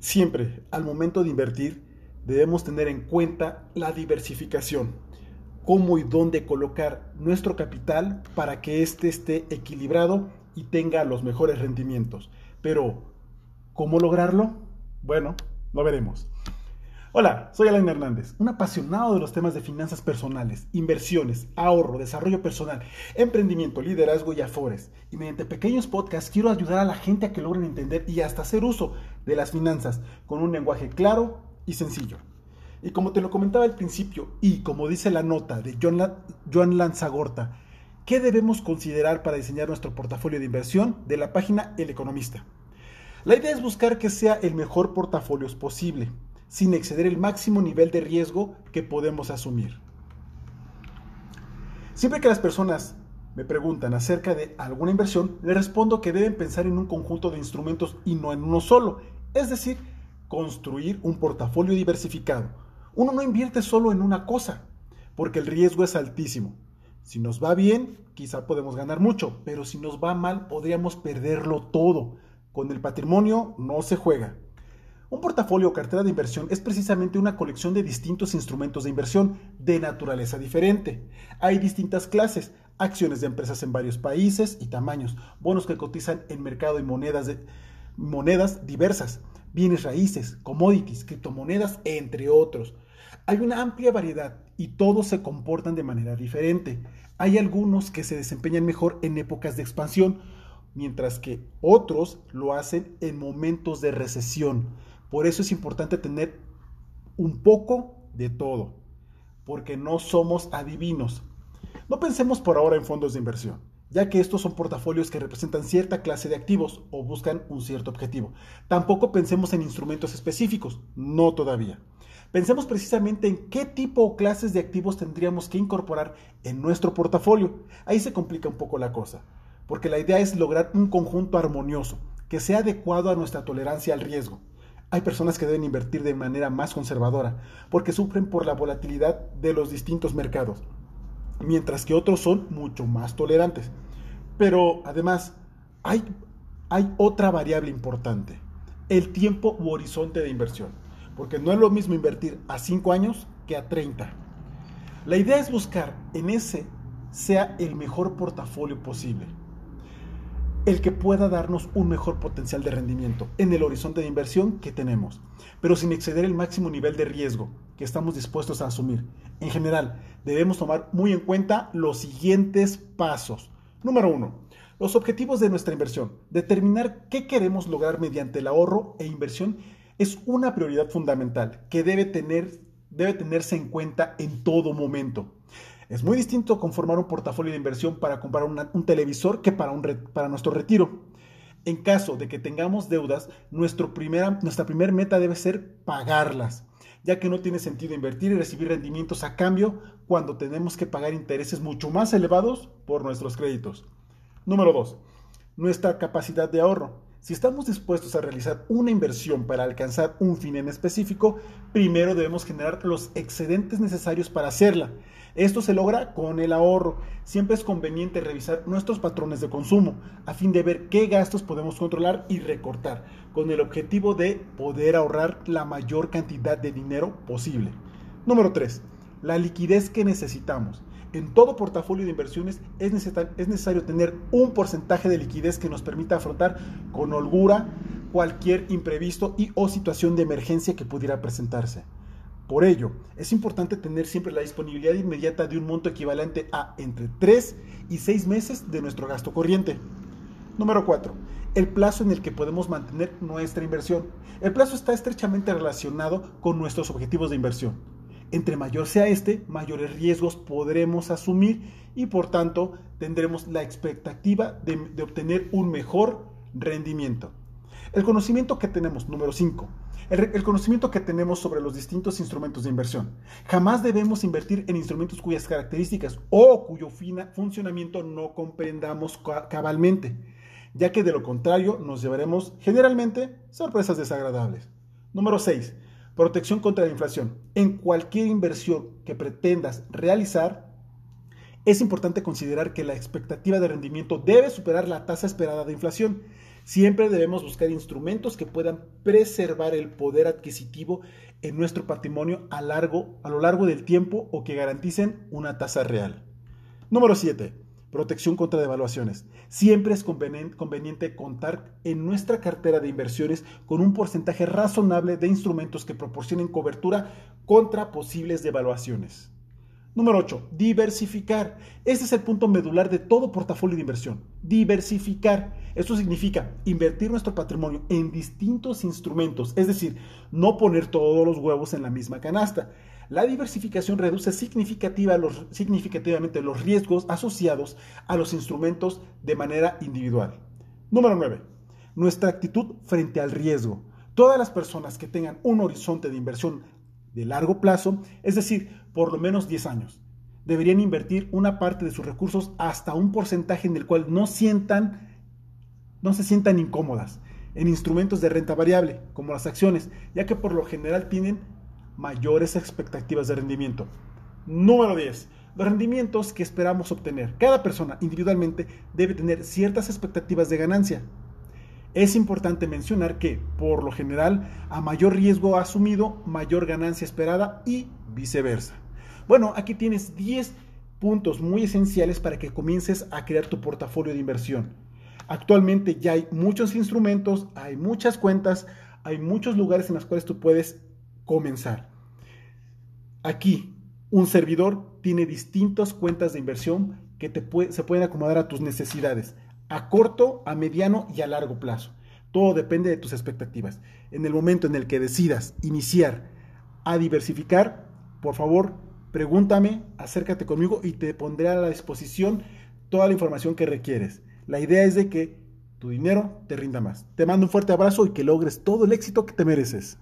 Siempre, al momento de invertir, debemos tener en cuenta la diversificación, cómo y dónde colocar nuestro capital para que éste esté equilibrado y tenga los mejores rendimientos. Pero, ¿cómo lograrlo? Bueno, lo veremos. Hola, soy Alain Hernández, un apasionado de los temas de finanzas personales, inversiones, ahorro, desarrollo personal, emprendimiento, liderazgo y afores. Y mediante pequeños podcasts quiero ayudar a la gente a que logren entender y hasta hacer uso de las finanzas con un lenguaje claro y sencillo. Y como te lo comentaba al principio, y como dice la nota de Joan Lanzagorta, ¿qué debemos considerar para diseñar nuestro portafolio de inversión de la página El Economista? La idea es buscar que sea el mejor portafolio posible sin exceder el máximo nivel de riesgo que podemos asumir. Siempre que las personas me preguntan acerca de alguna inversión, les respondo que deben pensar en un conjunto de instrumentos y no en uno solo, es decir, construir un portafolio diversificado. Uno no invierte solo en una cosa, porque el riesgo es altísimo. Si nos va bien, quizá podemos ganar mucho, pero si nos va mal, podríamos perderlo todo. Con el patrimonio no se juega. Un portafolio o cartera de inversión es precisamente una colección de distintos instrumentos de inversión de naturaleza diferente. Hay distintas clases, acciones de empresas en varios países y tamaños, bonos que cotizan en mercado y monedas, monedas diversas, bienes raíces, commodities, criptomonedas, entre otros. Hay una amplia variedad y todos se comportan de manera diferente. Hay algunos que se desempeñan mejor en épocas de expansión, mientras que otros lo hacen en momentos de recesión. Por eso es importante tener un poco de todo, porque no somos adivinos. No pensemos por ahora en fondos de inversión, ya que estos son portafolios que representan cierta clase de activos o buscan un cierto objetivo. Tampoco pensemos en instrumentos específicos, no todavía. Pensemos precisamente en qué tipo o clases de activos tendríamos que incorporar en nuestro portafolio. Ahí se complica un poco la cosa, porque la idea es lograr un conjunto armonioso que sea adecuado a nuestra tolerancia al riesgo. Hay personas que deben invertir de manera más conservadora porque sufren por la volatilidad de los distintos mercados, mientras que otros son mucho más tolerantes. Pero además, hay, otra variable importante, el tiempo u horizonte de inversión, porque no es lo mismo invertir a 5 años que a 30. La idea es buscar en ese sea el mejor portafolio posible el que pueda darnos un mejor potencial de rendimiento en el horizonte de inversión que tenemos, pero sin exceder el máximo nivel de riesgo que estamos dispuestos a asumir. En general, debemos tomar muy en cuenta los siguientes pasos. Número uno, los objetivos de nuestra inversión. Determinar qué queremos lograr mediante el ahorro e inversión es una prioridad fundamental que debe, tener, debe tenerse en cuenta en todo momento. Es muy distinto conformar un portafolio de inversión para comprar un televisor que para, un para nuestro retiro. En caso de que tengamos deudas, primera, nuestra primera meta debe ser pagarlas, ya que no tiene sentido invertir y recibir rendimientos a cambio cuando tenemos que pagar intereses mucho más elevados por nuestros créditos. Número 2. Nuestra capacidad de ahorro. Si estamos dispuestos a realizar una inversión para alcanzar un fin en específico, primero debemos generar los excedentes necesarios para hacerla esto se logra con el ahorro. Siempre es conveniente revisar nuestros patrones de consumo a fin de ver qué gastos podemos controlar y recortar, con el objetivo de poder ahorrar la mayor cantidad de dinero posible. Número 3. La liquidez que necesitamos. En todo portafolio de inversiones es necesario tener un porcentaje de liquidez que nos permita afrontar con holgura cualquier imprevisto y o situación de emergencia que pudiera presentarse. Por ello, es importante tener siempre la disponibilidad inmediata de un monto equivalente a entre 3 y 6 meses de nuestro gasto corriente. Número 4. El plazo en el que podemos mantener nuestra inversión. El plazo está estrechamente relacionado con nuestros objetivos de inversión. Entre mayor sea este, mayores riesgos podremos asumir y por tanto tendremos la expectativa de, obtener un mejor rendimiento. El conocimiento que tenemos, número 5, el, conocimiento que tenemos sobre los distintos instrumentos de inversión. Jamás debemos invertir en instrumentos cuyas características o cuyo funcionamiento no comprendamos cabalmente, ya que de lo contrario nos llevaremos generalmente sorpresas desagradables. Número 6. Protección contra la inflación. En cualquier inversión que pretendas realizar, es importante considerar que la expectativa de rendimiento debe superar la tasa esperada de inflación Siempre debemos buscar instrumentos que puedan preservar el poder adquisitivo en nuestro patrimonio a, largo, a lo largo del tiempo o que garanticen una tasa real. Número 7. Protección contra devaluaciones. Siempre es conveniente contar en nuestra cartera de inversiones con un porcentaje razonable de instrumentos que proporcionen cobertura contra posibles devaluaciones. Número 8. Diversificar. Este es el punto medular de todo portafolio de inversión. Diversificar. Esto significa invertir nuestro patrimonio en distintos instrumentos, es decir, no poner todos los huevos en la misma canasta. La diversificación reduce significativamente los riesgos asociados a los instrumentos de manera individual. Número 9. Nuestra actitud frente al riesgo. Todas las personas que tengan un horizonte de inversión de largo plazo, es decir, por lo menos 10 años. Deberían invertir una parte de sus recursos hasta un porcentaje en el cual no se sientan incómodas en instrumentos de renta variable, como las acciones, ya que por lo general tienen mayores expectativas de rendimiento. Número 10. Los rendimientos que esperamos obtener. Cada persona individualmente debe tener ciertas expectativas de ganancia. Es importante mencionar que, por lo general, a mayor riesgo asumido, mayor ganancia esperada y viceversa. Bueno, aquí tienes 10 puntos muy esenciales para que comiences a crear tu portafolio de inversión. Actualmente ya hay muchos instrumentos, hay muchas cuentas, hay muchos lugares en los cuales tú puedes comenzar. Aquí, un servidor tiene distintas cuentas de inversión que se pueden acomodar a tus necesidades, a corto, a mediano y a largo plazo. Todo depende de tus expectativas. En el momento en el que decidas iniciar a diversificar, por favor, Pregúntame, acércate conmigo y te pondré a la disposición toda la información que requieres. La idea es de que tu dinero te rinda más. Te mando un fuerte abrazo y que logres todo el éxito que te mereces.